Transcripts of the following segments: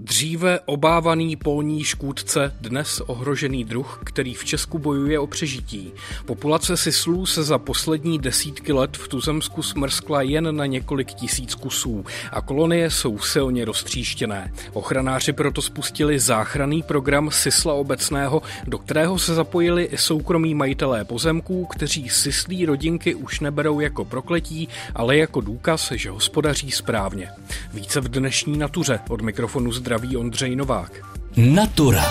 Dříve obávaný polní škůdce, dnes ohrožený druh, který v Česku bojuje o přežití. Populace sislů se za poslední desítky let v Tuzemsku smrskla jen na několik tisíc kusů a kolonie jsou silně roztříštěné. Ochranáři proto spustili záchranný program Sisla obecného, do kterého se zapojili i soukromí majitelé pozemků, kteří sislí rodinky už neberou jako prokletí, ale jako důkaz, že hospodaří správně. Více v dnešní natuře od mikrofonu zdraví Ondřej Novák. Natura.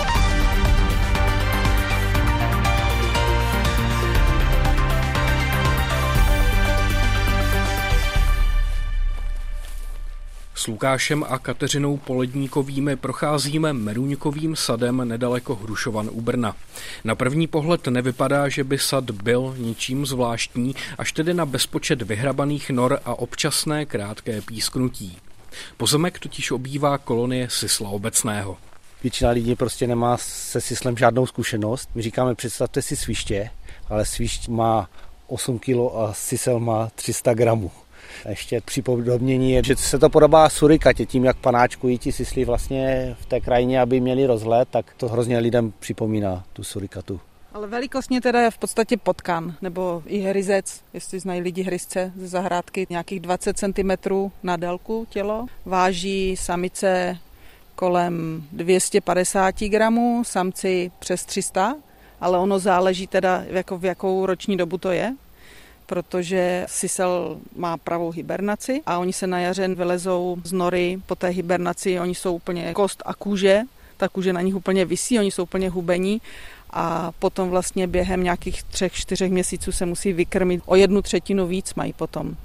S Lukášem a Kateřinou Poledníkovými procházíme Meruňkovým sadem nedaleko Hrušovan u Brna. Na první pohled nevypadá, že by sad byl ničím zvláštní, až tedy na bezpočet vyhrabaných nor a občasné krátké písknutí. Pozemek totiž obývá kolonie Sisla obecného. Většina lidí prostě nemá se Sislem žádnou zkušenost. My říkáme, představte si sviště, ale svišť má 8 kg a Sisel má 300 gramů. A ještě připodobnění je, že se to podobá surikatě, tím jak panáčkují ti sisly vlastně v té krajině, aby měli rozhled, tak to hrozně lidem připomíná tu surikatu. Ale velikostně teda je v podstatě potkan, nebo i hryzec, jestli znají lidi hryzce ze zahrádky, nějakých 20 cm na délku tělo. Váží samice kolem 250 gramů, samci přes 300, ale ono záleží teda, jako v jakou roční dobu to je, protože sisel má pravou hibernaci a oni se na jaře vylezou z nory po té hibernaci, oni jsou úplně kost a kůže, ta kůže na nich úplně visí, oni jsou úplně hubení a potom vlastně během nějakých třech, čtyřech měsíců se musí vykrmit. O jednu třetinu víc mají potom.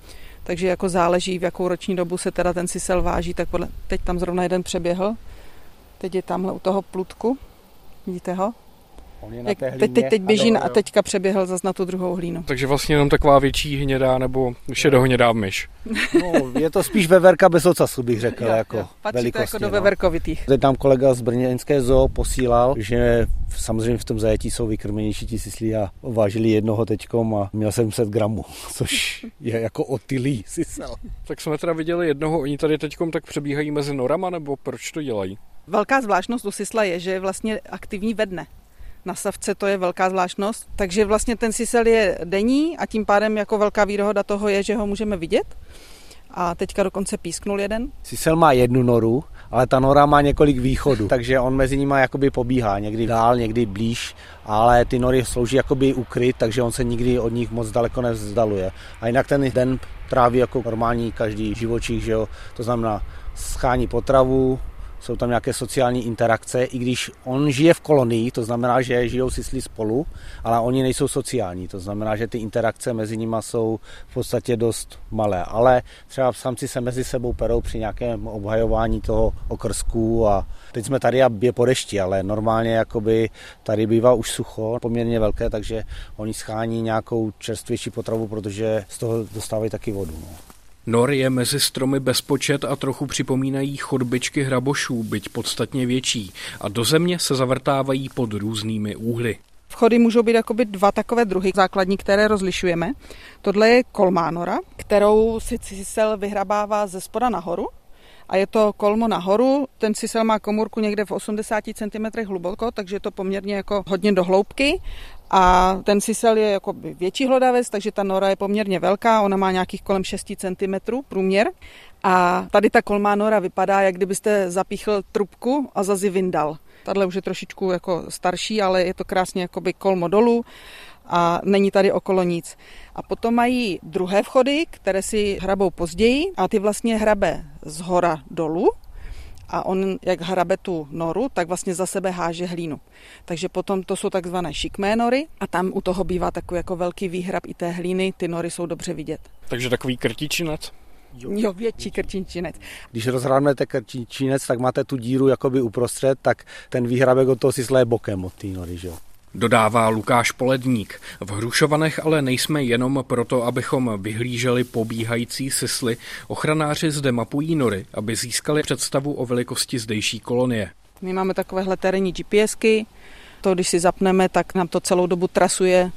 Takže jako záleží, v jakou roční dobu se teda ten sisel váží, tak podle, teď tam zrovna jeden přeběhl, teď je tamhle u toho plutku, vidíte ho? On je na té teď, teď, teď běží a teďka přeběhl zase na tu druhou hlínu. Takže vlastně jenom taková větší hnědá nebo šedohnědá myš. No, je to spíš veverka bez ocasu, bych řekl, jo, jako jo. Patří to jako do no. veverkovitých. Teď tam kolega z Brněnské zoo posílal, že samozřejmě v tom zajetí jsou vykrmenější ti sislí a vážili jednoho teďkom a měl 700 gramů, což je jako otylý sisel. Tak jsme teda viděli jednoho, oni tady teďkom tak přebíhají mezi norama, nebo proč to dělají? Velká zvláštnost u sisla je, že je vlastně aktivní ve dne na savce to je velká zvláštnost. Takže vlastně ten sisel je denní a tím pádem jako velká výhoda toho je, že ho můžeme vidět. A teďka dokonce písknul jeden. Sisel má jednu noru, ale ta nora má několik východů, takže on mezi nimi jakoby pobíhá, někdy dál, někdy blíž, ale ty nory slouží jakoby ukryt, takže on se nikdy od nich moc daleko nevzdaluje. A jinak ten den tráví jako normální každý živočích, že jo? to znamená schání potravu, jsou tam nějaké sociální interakce, i když on žije v kolonii, to znamená, že žijou si spolu, ale oni nejsou sociální, to znamená, že ty interakce mezi nimi jsou v podstatě dost malé, ale třeba samci se mezi sebou perou při nějakém obhajování toho okrsku a teď jsme tady a je po dešti, ale normálně jakoby tady bývá už sucho, poměrně velké, takže oni schání nějakou čerstvější potravu, protože z toho dostávají taky vodu. No. Nor je mezi stromy bezpočet a trochu připomínají chodbičky hrabošů, byť podstatně větší, a do země se zavrtávají pod různými úhly. Vchody můžou být jakoby dva takové druhy základní, které rozlišujeme. Tohle je kolmánora, kterou si cisel vyhrabává ze spoda nahoru a je to kolmo nahoru. Ten sisel má komůrku někde v 80 cm hluboko, takže je to poměrně jako hodně do hloubky a ten sisel je jako větší hlodavec, takže ta nora je poměrně velká, ona má nějakých kolem 6 cm průměr. A tady ta kolmá nora vypadá, jak kdybyste zapíchl trubku a zazi vyndal. Tahle už je trošičku jako starší, ale je to krásně jakoby kolmo dolů a není tady okolo nic. A potom mají druhé vchody, které si hrabou později a ty vlastně hrabe z hora dolů a on, jak hrabe tu noru, tak vlastně za sebe háže hlínu. Takže potom to jsou takzvané šikmé nory a tam u toho bývá takový jako velký výhrab i té hlíny, ty nory jsou dobře vidět. Takže takový krtičinec? Jo, jo větší krtičinec. Když rozhránete krtičinec, tak máte tu díru jakoby uprostřed, tak ten výhrabek od toho si je bokem od té nory, že jo? Dodává Lukáš Poledník. V Hrušovanech ale nejsme jenom proto, abychom vyhlíželi pobíhající sisly. Ochranáři zde mapují nory, aby získali představu o velikosti zdejší kolonie. My máme takovéhle terénní GPSky, to když si zapneme, tak nám to celou dobu trasuje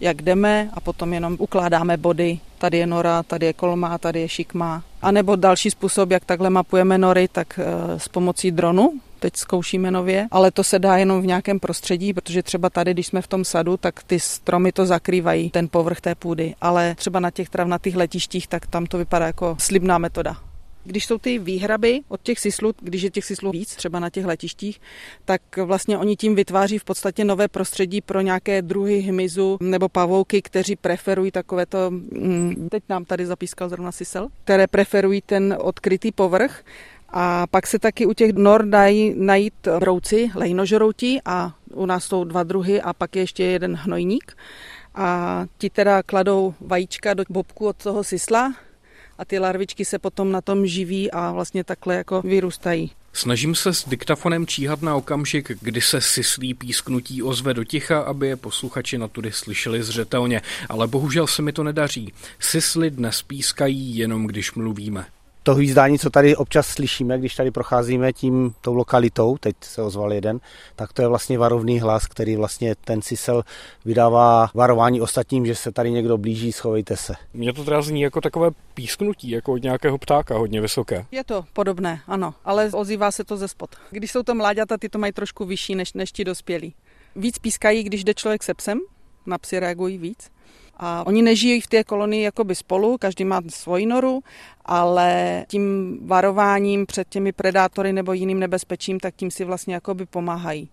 jak jdeme a potom jenom ukládáme body. Tady je nora, tady je kolma, tady je šikma. A nebo další způsob, jak takhle mapujeme nory, tak eh, s pomocí dronu, teď zkoušíme nově, ale to se dá jenom v nějakém prostředí, protože třeba tady, když jsme v tom sadu, tak ty stromy to zakrývají, ten povrch té půdy, ale třeba na těch travnatých letištích, tak tam to vypadá jako slibná metoda. Když jsou ty výhraby od těch sislů, když je těch sislů víc, třeba na těch letištích, tak vlastně oni tím vytváří v podstatě nové prostředí pro nějaké druhy hmyzu nebo pavouky, kteří preferují takovéto, mm, teď nám tady zapískal zrovna sisel, které preferují ten odkrytý povrch a pak se taky u těch nor dají najít brouci, lejnožroutí a u nás jsou dva druhy a pak je ještě jeden hnojník. A ti teda kladou vajíčka do bobku od toho sisla a ty larvičky se potom na tom živí a vlastně takhle jako vyrůstají. Snažím se s diktafonem číhat na okamžik, kdy se syslí písknutí ozve do ticha, aby je posluchači na tudy slyšeli zřetelně, ale bohužel se mi to nedaří. Sisly dnes pískají jenom, když mluvíme to hvízdání, co tady občas slyšíme, když tady procházíme tím tou lokalitou, teď se ozval jeden, tak to je vlastně varovný hlas, který vlastně ten sisel vydává varování ostatním, že se tady někdo blíží, schovejte se. Mně to teda zní jako takové písknutí, jako od nějakého ptáka, hodně vysoké. Je to podobné, ano, ale ozývá se to ze spod. Když jsou to mláďata, ty to mají trošku vyšší než, než ti dospělí. Víc pískají, když jde člověk se psem, na psy reagují víc. A oni nežijí v té kolonii jakoby spolu, každý má svoji noru, ale tím varováním před těmi predátory nebo jiným nebezpečím, tak tím si vlastně jakoby pomáhají.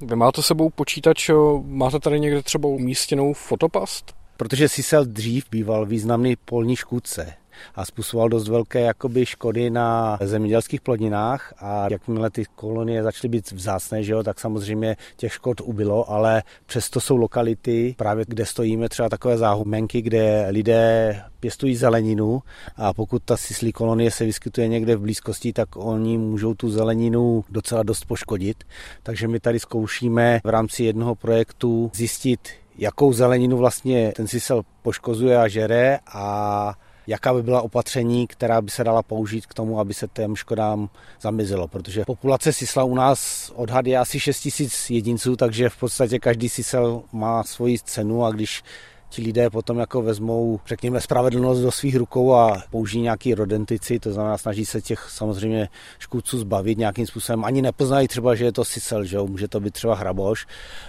Vy máte sebou počítač, máte tady někde třeba umístěnou fotopast? Protože Sisel dřív býval významný polní škůdce a způsoboval dost velké jakoby škody na zemědělských plodinách a jakmile ty kolonie začaly být vzácné, že jo, tak samozřejmě těch škod ubylo, ale přesto jsou lokality, právě kde stojíme, třeba takové záhumenky, kde lidé pěstují zeleninu a pokud ta sislí kolonie se vyskytuje někde v blízkosti, tak oni můžou tu zeleninu docela dost poškodit. Takže my tady zkoušíme v rámci jednoho projektu zjistit, jakou zeleninu vlastně ten sisel poškozuje a žere a jaká by byla opatření, která by se dala použít k tomu, aby se těm škodám zamizilo, protože populace sisla u nás odhad je asi 6 tisíc jedinců, takže v podstatě každý sisel má svoji cenu a když ti lidé potom jako vezmou, řekněme, spravedlnost do svých rukou a použijí nějaký rodentici, to znamená snaží se těch samozřejmě škůdců zbavit nějakým způsobem. Ani nepoznají třeba, že je to sisel, že jo? může to být třeba hraboš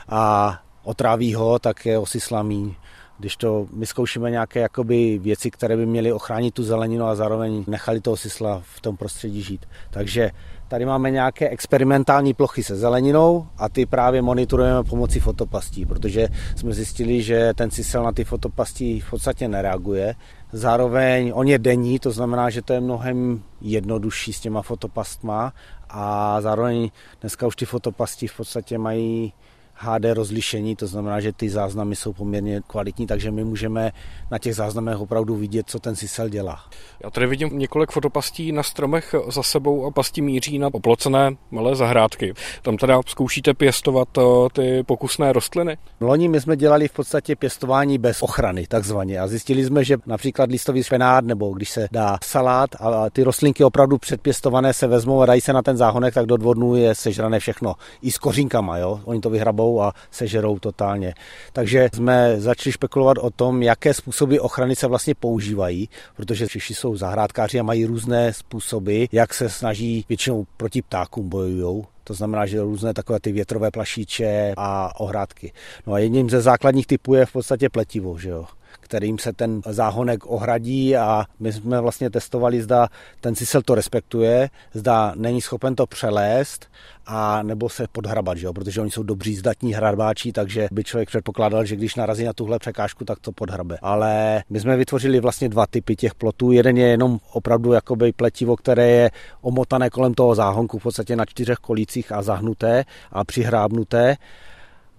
a otráví ho, tak je osislamí. Když to my zkoušíme nějaké jakoby věci, které by měly ochránit tu zeleninu a zároveň nechali toho sisla v tom prostředí žít. Takže tady máme nějaké experimentální plochy se zeleninou a ty právě monitorujeme pomocí fotopastí, protože jsme zjistili, že ten sisel na ty fotopastí v podstatě nereaguje. Zároveň on je denní, to znamená, že to je mnohem jednodušší s těma fotopastma a zároveň dneska už ty fotopasti v podstatě mají HD rozlišení, to znamená, že ty záznamy jsou poměrně kvalitní, takže my můžeme na těch záznamech opravdu vidět, co ten sisel dělá. Já tady vidím několik fotopastí na stromech za sebou a pasti míří na oplocené malé zahrádky. Tam teda zkoušíte pěstovat eh, ty pokusné rostliny? Loni my jsme dělali v podstatě pěstování bez ochrany, takzvaně. A zjistili jsme, že například listový špenát nebo když se dá salát a ty rostlinky opravdu předpěstované se vezmou a dají se na ten záhonek, tak do dvou dnů je sežrané všechno. I s kořínkama, jo? Oni to vyhrabou a sežerou totálně. Takže jsme začali spekulovat o tom, jaké způsoby ochrany se vlastně používají, protože všichni jsou zahrádkáři a mají různé způsoby, jak se snaží většinou proti ptákům bojují. To znamená, že různé takové ty větrové plašíče a ohrádky. No a jedním ze základních typů je v podstatě pletivo, že jo kterým se ten záhonek ohradí a my jsme vlastně testovali, zda ten sisel to respektuje, zda není schopen to přelést a nebo se podhrabat, že jo? protože oni jsou dobří zdatní hrabáči, takže by člověk předpokládal, že když narazí na tuhle překážku, tak to podhrabe. Ale my jsme vytvořili vlastně dva typy těch plotů. Jeden je jenom opravdu jakoby pletivo, které je omotané kolem toho záhonku v podstatě na čtyřech kolících a zahnuté a přihrábnuté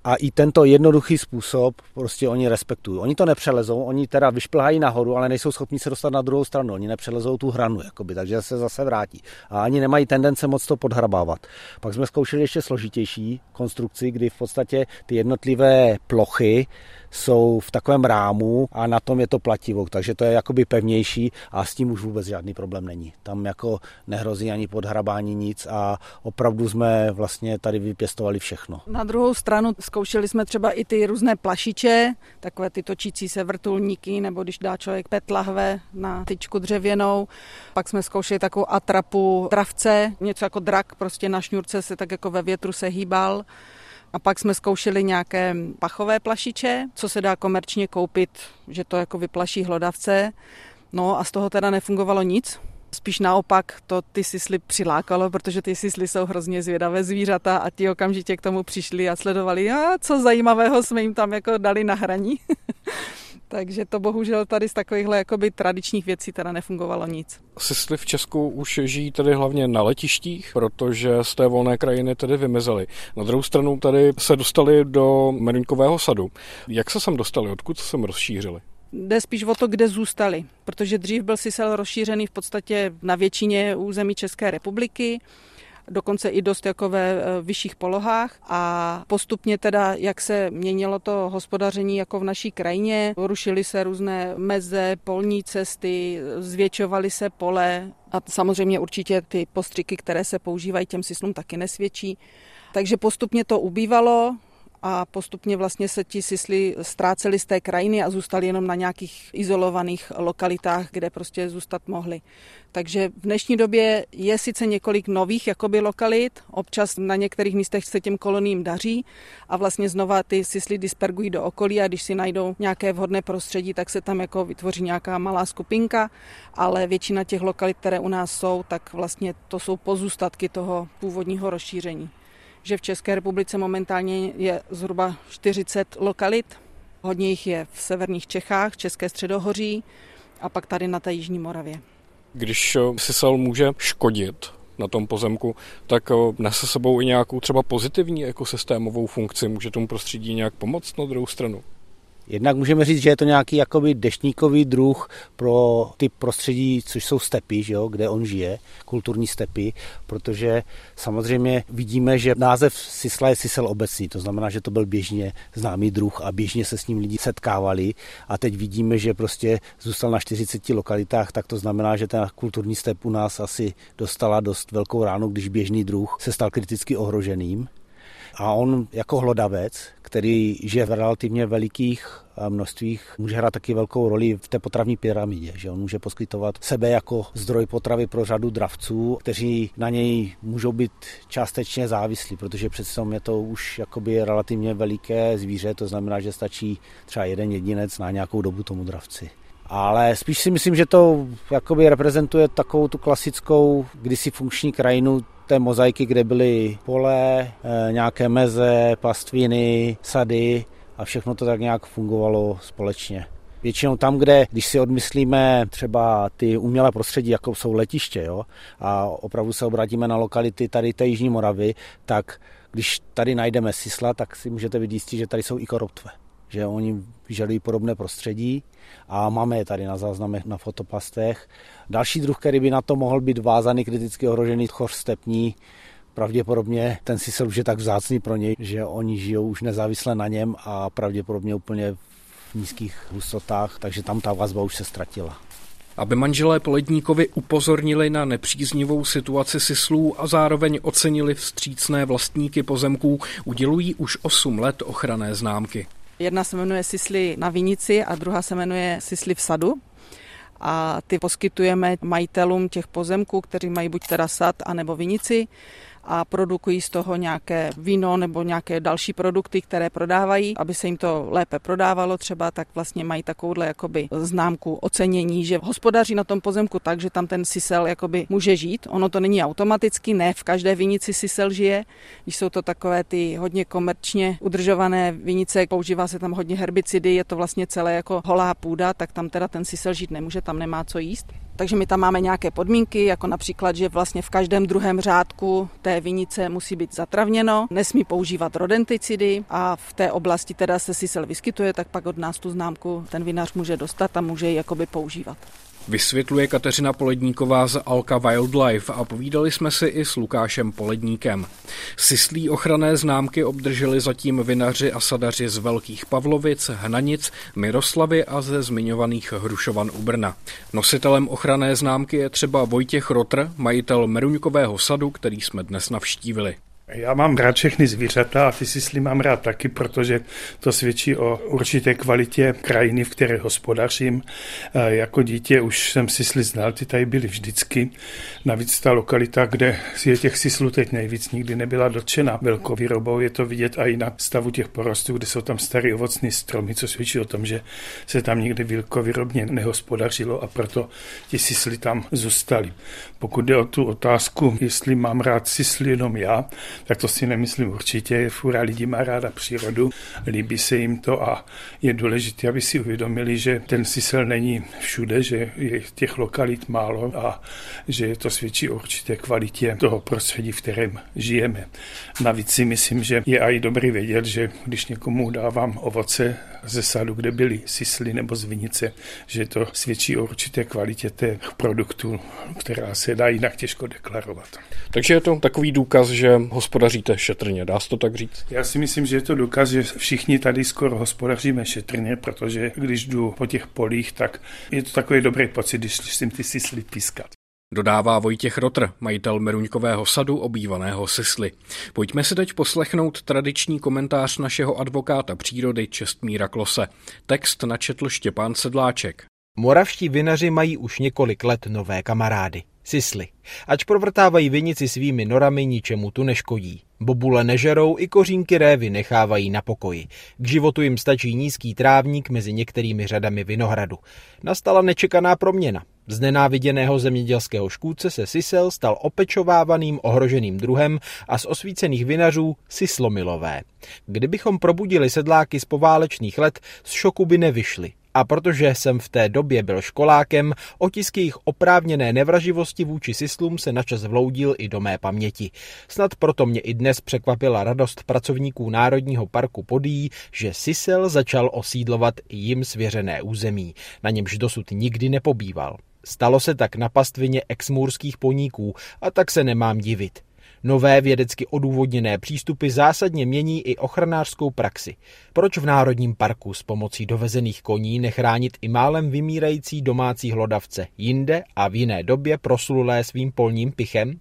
a i tento jednoduchý způsob prostě oni respektují. Oni to nepřelezou, oni teda vyšplhají nahoru, ale nejsou schopni se dostat na druhou stranu. Oni nepřelezou tu hranu, jakoby, takže se zase vrátí. A ani nemají tendence moc to podhrabávat. Pak jsme zkoušeli ještě složitější konstrukci, kdy v podstatě ty jednotlivé plochy jsou v takovém rámu a na tom je to plativo, takže to je jakoby pevnější a s tím už vůbec žádný problém není. Tam jako nehrozí ani podhrabání nic a opravdu jsme vlastně tady vypěstovali všechno. Na druhou stranu zkoušeli jsme třeba i ty různé plašiče, takové ty točící se vrtulníky, nebo když dá člověk pet lahve na tyčku dřevěnou. Pak jsme zkoušeli takovou atrapu dravce, něco jako drak, prostě na šňůrce se tak jako ve větru se hýbal. A pak jsme zkoušeli nějaké pachové plašiče, co se dá komerčně koupit, že to jako vyplaší hlodavce. No a z toho teda nefungovalo nic. Spíš naopak to ty sisly přilákalo, protože ty sisly jsou hrozně zvědavé zvířata a ti okamžitě k tomu přišli a sledovali, a co zajímavého jsme jim tam jako dali na hraní. Takže to bohužel tady z takovýchhle jakoby tradičních věcí teda nefungovalo nic. Sisly v Česku už žijí tedy hlavně na letištích, protože z té volné krajiny tedy vymizely. Na druhou stranu tady se dostali do Merinkového sadu. Jak se sem dostali? Odkud se sem rozšířili? Jde spíš o to, kde zůstali, protože dřív byl sisel rozšířený v podstatě na většině území České republiky dokonce i dost jako ve vyšších polohách a postupně teda, jak se měnilo to hospodaření jako v naší krajině, rušily se různé meze, polní cesty, zvětšovaly se pole a samozřejmě určitě ty postřiky, které se používají těm syslům taky nesvědčí. Takže postupně to ubývalo, a postupně vlastně se ti sisly ztráceli z té krajiny a zůstali jenom na nějakých izolovaných lokalitách, kde prostě zůstat mohli. Takže v dnešní době je sice několik nových jakoby lokalit, občas na některých místech se těm koloním daří a vlastně znova ty sisly dispergují do okolí a když si najdou nějaké vhodné prostředí, tak se tam jako vytvoří nějaká malá skupinka, ale většina těch lokalit, které u nás jsou, tak vlastně to jsou pozůstatky toho původního rozšíření že v České republice momentálně je zhruba 40 lokalit. Hodně jich je v severních Čechách, České středohoří a pak tady na té Jižní Moravě. Když eh, sisal může škodit na tom pozemku, tak eh, nese sebou i nějakou třeba pozitivní ekosystémovou funkci. Může tomu prostředí nějak pomoct na druhou stranu? Jednak můžeme říct, že je to nějaký jakoby deštníkový druh pro ty prostředí, což jsou stepy, že jo, kde on žije, kulturní stepy, protože samozřejmě vidíme, že název Sisla je Sisel obecný, to znamená, že to byl běžně známý druh a běžně se s ním lidi setkávali a teď vidíme, že prostě zůstal na 40 lokalitách, tak to znamená, že ten kulturní step u nás asi dostala dost velkou ránu, když běžný druh se stal kriticky ohroženým. A on jako hlodavec, který žije v relativně velikých eh, množstvích, může hrát taky velkou roli v té potravní pyramidě, že on může poskytovat sebe jako zdroj potravy pro řadu dravců, kteří na něj můžou být částečně závislí, protože přece je to už jakoby relativně veliké zvíře, to znamená, že stačí třeba jeden jedinec na nějakou dobu tomu dravci. Ale spíš si myslím, že to jakoby reprezentuje takovou tu klasickou kdysi funkční krajinu té mozaiky, kde byly pole, eh, nějaké meze, pastviny, sady a všechno to tak nějak fungovalo společně. Většinou tam, kde, když si odmyslíme třeba ty umělé prostředí, jako jsou letiště, jo, a opravdu se obrátíme na lokality tady té Jižní Moravy, tak když tady najdeme sisla, tak si můžete jistí, že tady jsou i koroptve že oni vyžadují podobné prostředí a máme je tady na záznamech na fotopastech. Další druh, který by na to mohl být vázaný, kriticky ohrožený choř stepní, pravděpodobně ten sisel už je tak vzácný pro něj, že oni žijou už nezávisle na něm a pravděpodobně úplně v nízkých hustotách, takže tam ta vazba už se ztratila. Aby manželé Poledníkovi upozornili na nepříznivou situaci sislů a zároveň ocenili vstřícné vlastníky pozemků, udělují už 8 let ochranné známky. Jedna se jmenuje Sisly na Vinici a druhá se jmenuje Sisly v sadu. A ty poskytujeme majitelům těch pozemků, kteří mají buď teda sad, anebo vinici a produkují z toho nějaké víno nebo nějaké další produkty, které prodávají, aby se jim to lépe prodávalo třeba, tak vlastně mají takovouhle jakoby známku ocenění, že hospodaří na tom pozemku tak, že tam ten sisel jakoby může žít. Ono to není automaticky, ne v každé vinici sisel žije, když jsou to takové ty hodně komerčně udržované vinice, používá se tam hodně herbicidy, je to vlastně celé jako holá půda, tak tam teda ten sisel žít nemůže, tam nemá co jíst. Takže my tam máme nějaké podmínky, jako například, že vlastně v každém druhém řádku té vinice musí být zatravněno, nesmí používat rodenticidy a v té oblasti teda se sisel vyskytuje, tak pak od nás tu známku ten vinař může dostat a může ji jakoby používat. Vysvětluje Kateřina Poledníková z Alka Wildlife a povídali jsme si i s Lukášem Poledníkem. Syslí ochranné známky obdrželi zatím vinaři a sadaři z Velkých Pavlovic, Hnanic, Miroslavy a ze zmiňovaných Hrušovan u Brna. Nositelem ochranné známky je třeba Vojtěch Rotr, majitel Meruňkového sadu, který jsme dnes navštívili. Já mám rád všechny zvířata a ty sisly mám rád taky, protože to svědčí o určité kvalitě krajiny, v které hospodařím. Jako dítě už jsem sisly znal, ty tady byly vždycky. Navíc ta lokalita, kde je těch sislů teď nejvíc, nikdy nebyla dotčena velkovýrobou. Je to vidět i na stavu těch porostů, kde jsou tam staré ovocné stromy, co svědčí o tom, že se tam nikdy velkovýrobně nehospodařilo a proto ti sisly tam zůstaly. Pokud jde o tu otázku, jestli mám rád sisly jenom já, tak to si nemyslím určitě. Fura lidí má ráda přírodu, líbí se jim to a je důležité, aby si uvědomili, že ten sisel není všude, že je těch lokalit málo a že to svědčí o určité kvalitě toho prostředí, v kterém žijeme. Navíc si myslím, že je i dobrý vědět, že když někomu dávám ovoce ze sadu, kde byly sisly nebo z vinice, že to svědčí o určité kvalitě těch produktů, která se dá jinak těžko deklarovat. Takže je to takový důkaz, že hospodaříte šetrně, dá se to tak říct? Já si myslím, že je to důkaz, že všichni tady skoro hospodaříme šetrně, protože když jdu po těch polích, tak je to takový dobrý pocit, když slyším ty sisly pískat. Dodává Vojtěch Rotr, majitel Meruňkového sadu obývaného Sisly. Pojďme si teď poslechnout tradiční komentář našeho advokáta přírody Čestmíra Klose. Text načetl Štěpán Sedláček. Moravští vinaři mají už několik let nové kamarády. Sisly. Ač provrtávají vinici svými norami, ničemu tu neškodí. Bobule nežerou i kořínky révy nechávají na pokoji. K životu jim stačí nízký trávník mezi některými řadami vinohradu. Nastala nečekaná proměna. Z nenáviděného zemědělského škůdce se sisel stal opečovávaným ohroženým druhem a z osvícených vinařů sislomilové. Kdybychom probudili sedláky z poválečných let, z šoku by nevyšli. A protože jsem v té době byl školákem, otisk jejich oprávněné nevraživosti vůči sislům se načas vloudil i do mé paměti. Snad proto mě i dnes překvapila radost pracovníků Národního parku Podí, že sisel začal osídlovat jim svěřené území, na němž dosud nikdy nepobýval. Stalo se tak na pastvině exmůrských poníků a tak se nemám divit. Nové vědecky odůvodněné přístupy zásadně mění i ochranářskou praxi. Proč v Národním parku s pomocí dovezených koní nechránit i málem vymírající domácí hlodavce, jinde a v jiné době proslulé svým polním pichem?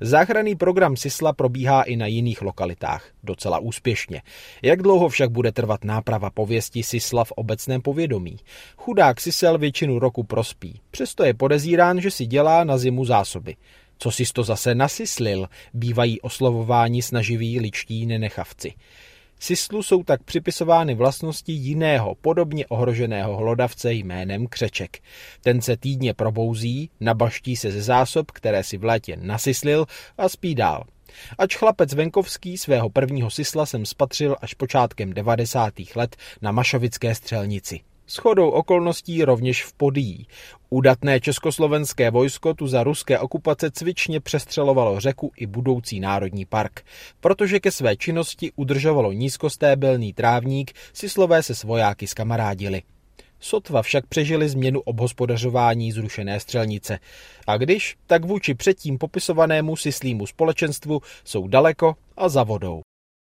Záchranný program Sisla probíhá i na jiných lokalitách, docela úspěšně. Jak dlouho však bude trvat náprava pověsti Sisla v obecném povědomí? Chudák Sisel většinu roku prospí, přesto je podezírán, že si dělá na zimu zásoby. Co si to zase nasyslil, bývají oslovováni snaživí ličtí nenechavci. Sislu jsou tak připisovány vlastnosti jiného, podobně ohroženého hlodavce jménem Křeček. Ten se týdně probouzí, nabaští se ze zásob, které si v létě nasyslil a spí dál. Ač chlapec venkovský svého prvního sisla jsem spatřil až počátkem 90. let na Mašovické střelnici. Shodou okolností rovněž v Podí. Udatné československé vojsko tu za ruské okupace cvičně přestřelovalo řeku i budoucí národní park. Protože ke své činnosti udržovalo nízkostébelný trávník, si slové se svojáky skamarádili. Sotva však přežili změnu obhospodařování zrušené střelnice. A když, tak vůči předtím popisovanému sislímu společenstvu jsou daleko a za vodou.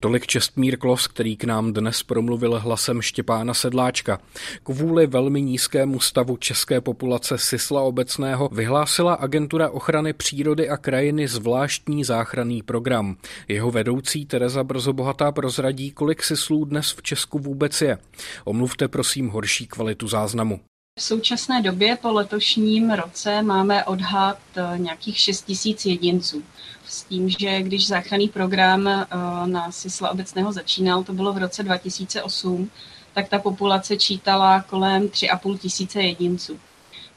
Tolik Čestmír Klos, který k nám dnes promluvil hlasem Štěpána Sedláčka. Kvůli velmi nízkému stavu české populace Sisla obecného vyhlásila Agentura ochrany přírody a krajiny zvláštní záchranný program. Jeho vedoucí Tereza Brzobohatá prozradí, kolik Sislů dnes v Česku vůbec je. Omluvte prosím horší kvalitu záznamu. V současné době po letošním roce máme odhad eh, nějakých 6 tisíc jedinců. S tím, že když záchranný program eh, na Sisla obecného začínal, to bylo v roce 2008, tak ta populace čítala kolem 3,5 tisíce jedinců.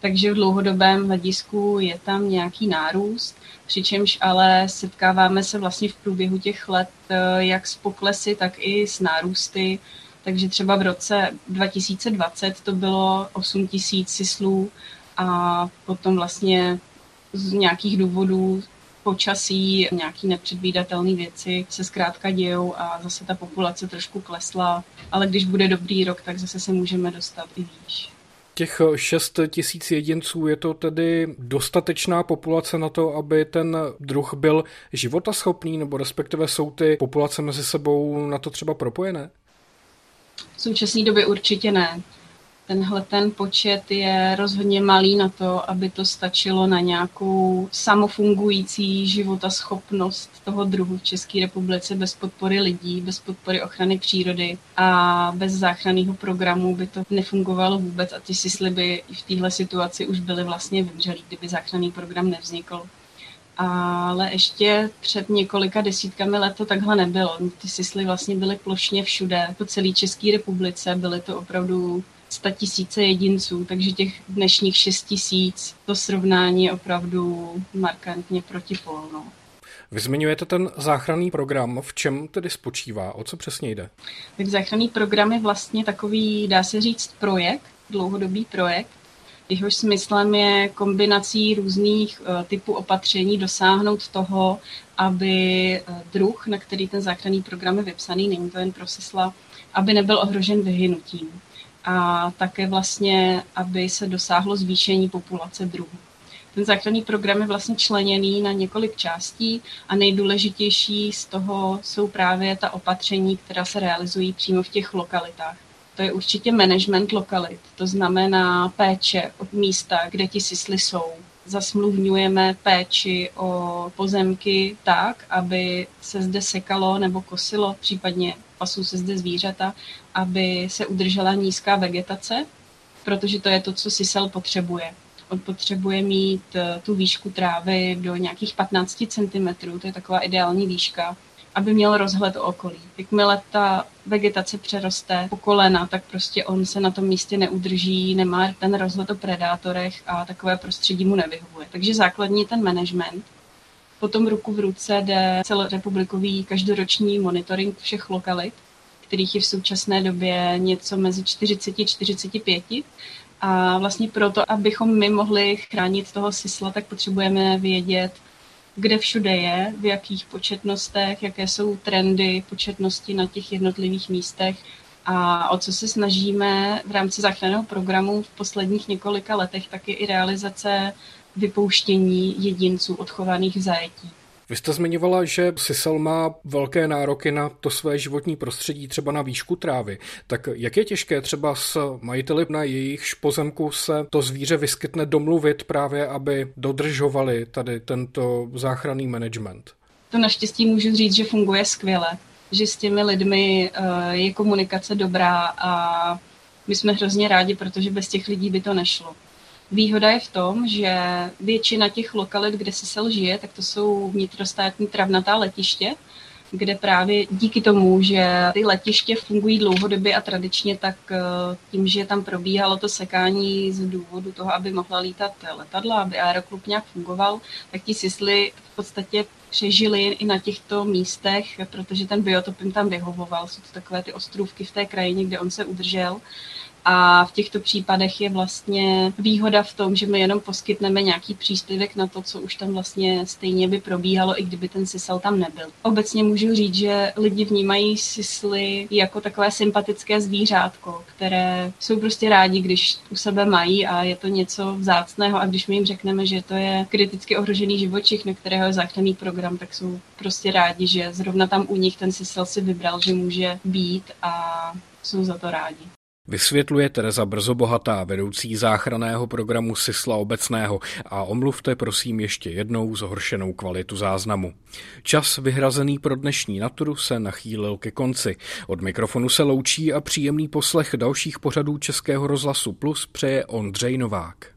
Takže v dlouhodobém hledisku je tam nějaký nárůst, přičemž ale setkáváme se vlastně v průběhu těch let eh, jak s poklesy, tak i s nárůsty takže třeba v roce 2020 to bylo 8 tisíc sislů a potom vlastně z nějakých důvodů počasí, nějaký nepředvídatelné věci se zkrátka dějou a zase ta populace trošku klesla, ale když bude dobrý rok, tak zase se můžeme dostat i výš. Těch 6 tisíc jedinců je to tedy dostatečná populace na to, aby ten druh byl životaschopný, nebo respektive jsou ty populace mezi sebou na to třeba propojené? V současné době určitě ne tenhle ten počet je rozhodně malý na to, aby to stačilo na nějakou samofungující životaschopnost toho druhu v České republice bez podpory lidí, bez podpory ochrany přírody a bez záchranného programu by to nefungovalo vůbec a ty sisly by v téhle situaci už byly vlastně vymřelý, kdyby záchranný program nevznikl. Ale ještě před několika desítkami let to takhle nebylo. Ty sisly vlastně byly plošně všude, po celé České republice. Byly to opravdu tisíce jedinců, takže těch dnešních 6 tisíc, to srovnání je opravdu markantně protipolno. Vy zmiňujete ten záchranný program. V čem tedy spočívá? O co přesně jde? Tak záchranný program je vlastně takový, dá se říct, projekt, dlouhodobý projekt, jehož smyslem je kombinací různých uh, typů opatření dosáhnout toho, aby uh, druh, na který ten záchranný program je vypsaný, není to jen pro sisla, aby nebyl ohrožen vyhynutím a také vlastně, aby se dosáhlo zvýšení populace druhů. Ten záchranný program je vlastně členěný na několik částí a nejdůležitější z toho jsou právě ta opatření, která se realizují přímo v těch lokalitách. To je určitě management lokalit, to znamená péče od místa, kde ti sisly jsou. Zasmluvňujeme péči o pozemky tak, aby se zde sekalo nebo kosilo, případně pasou se zde zvířata, aby se udržela nízká vegetace, protože to je to, co sisel potřebuje. On potřebuje mít eh, tu výšku trávy do nějakých 15 cm, to je taková ideální výška, aby měl rozhled o okolí. Jakmile ta vegetace přeroste po kolena, tak prostě on se na tom místě neudrží, nemá ten rozhled o predátorech a takové prostředí mu nevyhovuje. Takže základní ten management. Potom ruku v ruce jde celorepublikový každoroční monitoring všech lokalit, kterých je v současné době něco mezi 40 a 45. A vlastně proto, abychom my mohli chránit toho sisla, tak potřebujeme vědět, kde všude je, v jakých početnostech, jaké jsou trendy početnosti na těch jednotlivých místech a o co se snažíme v rámci záchranného programu v posledních několika letech, tak je i realizace vypouštění jedinců odchovaných v zajetí. Vy jste zmiňovala, že Sisel má velké nároky na to své životní prostředí, třeba na výšku trávy. Tak jak je těžké třeba s majiteli na jejich pozemku se to zvíře vyskytne domluvit právě, aby dodržovali tady tento záchranný management? To naštěstí můžu říct, že funguje skvěle, že s těmi lidmi eh, je komunikace dobrá a my jsme hrozně rádi, protože bez těch lidí by to nešlo. Výhoda je v tom, že většina těch lokalit, kde se sel žije, tak to jsou vnitrostátní travnatá letiště, kde právě díky tomu, že ty letiště fungují dlouhodobě a tradičně, tak eh, tím, že tam probíhalo to sekání z důvodu toho, aby mohla lítat letadla, aby aeroklub nějak fungoval, tak ti sisly v podstatě přežili i na těchto místech, protože ten biotop jim tam vyhovoval. Jsou to takové ty ostrůvky v té krajině, kde on se udržel. A v těchto případech je vlastně výhoda v tom, že my jenom poskytneme nějaký příspěvek na to, co už tam vlastně stejně by probíhalo, i kdyby ten sisal tam nebyl. Obecně můžu říct, že lidi vnímají sisly jako takové sympatické zvířátko, které jsou prostě rádi, když u sebe mají a je to něco vzácného a když my jim řekneme, že to je kriticky ohrožený živočich, na kterého je záchranný program, tak jsou prostě rádi, že zrovna tam u nich ten sisel si vybral, že může být a jsou za to rádi. Vysvětluje Tereza Brzobohatá, vedoucí záchraného programu Sisla obecného a omluvte prosím ještě jednou zhoršenou kvalitu záznamu. Čas vyhrazený pro dnešní naturu se nachýlil ke konci. Od mikrofonu se loučí a příjemný poslech dalších pořadů Českého rozhlasu Plus přeje Ondřej Novák.